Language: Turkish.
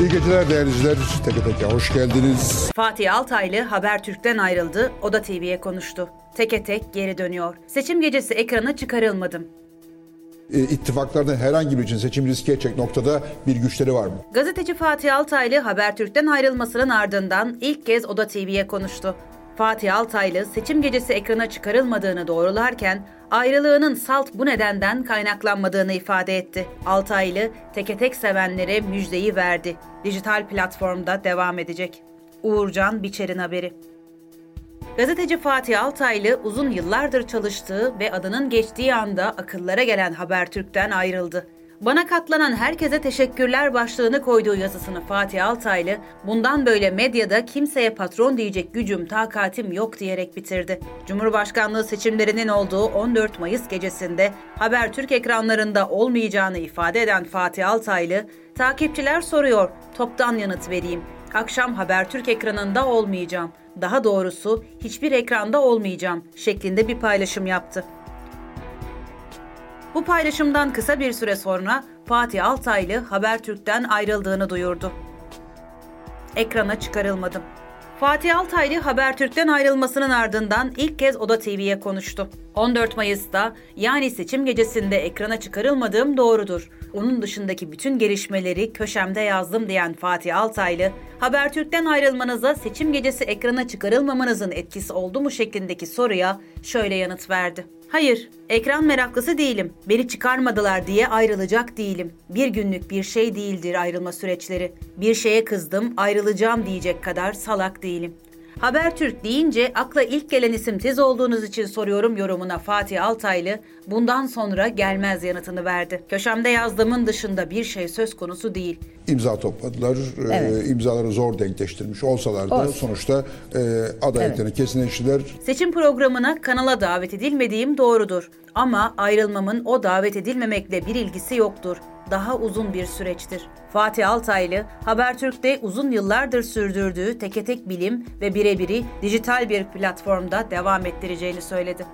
İyi geceler değerli izleyiciler. Teke teke hoş geldiniz. Fatih Altaylı Habertürk'ten ayrıldı, Oda TV'ye konuştu. Teke tek geri dönüyor. Seçim gecesi ekrana çıkarılmadım. E, ittifaklardan herhangi birinin seçim riski edecek noktada bir güçleri var mı? Gazeteci Fatih Altaylı Habertürk'ten ayrılmasının ardından ilk kez Oda TV'ye konuştu. Fatih Altaylı seçim gecesi ekrana çıkarılmadığını doğrularken ayrılığının salt bu nedenden kaynaklanmadığını ifade etti. Altaylı teke tek sevenlere müjdeyi verdi. Dijital platformda devam edecek. Uğurcan Biçer'in haberi. Gazeteci Fatih Altaylı uzun yıllardır çalıştığı ve adının geçtiği anda akıllara gelen Habertürk'ten ayrıldı. Bana katlanan herkese teşekkürler başlığını koyduğu yazısını Fatih Altaylı, bundan böyle medyada kimseye patron diyecek gücüm, takatim yok diyerek bitirdi. Cumhurbaşkanlığı seçimlerinin olduğu 14 Mayıs gecesinde Habertürk ekranlarında olmayacağını ifade eden Fatih Altaylı, takipçiler soruyor, toptan yanıt vereyim. Akşam Habertürk ekranında olmayacağım. Daha doğrusu hiçbir ekranda olmayacağım şeklinde bir paylaşım yaptı. Bu paylaşımdan kısa bir süre sonra Fatih Altaylı Habertürk'ten ayrıldığını duyurdu. Ekrana çıkarılmadım. Fatih Altaylı Habertürk'ten ayrılmasının ardından ilk kez Oda TV'ye konuştu. 14 Mayıs'ta yani seçim gecesinde ekrana çıkarılmadığım doğrudur. Onun dışındaki bütün gelişmeleri köşemde yazdım diyen Fatih Altaylı, Habertürk'ten ayrılmanıza seçim gecesi ekrana çıkarılmamanızın etkisi oldu mu şeklindeki soruya şöyle yanıt verdi. Hayır, ekran meraklısı değilim. Beni çıkarmadılar diye ayrılacak değilim. Bir günlük bir şey değildir ayrılma süreçleri. Bir şeye kızdım, ayrılacağım diyecek kadar salak değilim. Habertürk deyince akla ilk gelen isim siz olduğunuz için soruyorum yorumuna Fatih Altaylı bundan sonra gelmez yanıtını verdi. Köşemde yazdığımın dışında bir şey söz konusu değil. İmza topladılar. Evet. E, imzaları zor denkleştirmiş olsalar da Olsun. sonuçta e, adaylıklarını evet. kesinleştiler. Seçim programına kanala davet edilmediğim doğrudur. Ama ayrılmamın o davet edilmemekle bir ilgisi yoktur daha uzun bir süreçtir. Fatih Altaylı, Habertürk'te uzun yıllardır sürdürdüğü teke tek bilim ve birebiri dijital bir platformda devam ettireceğini söyledi.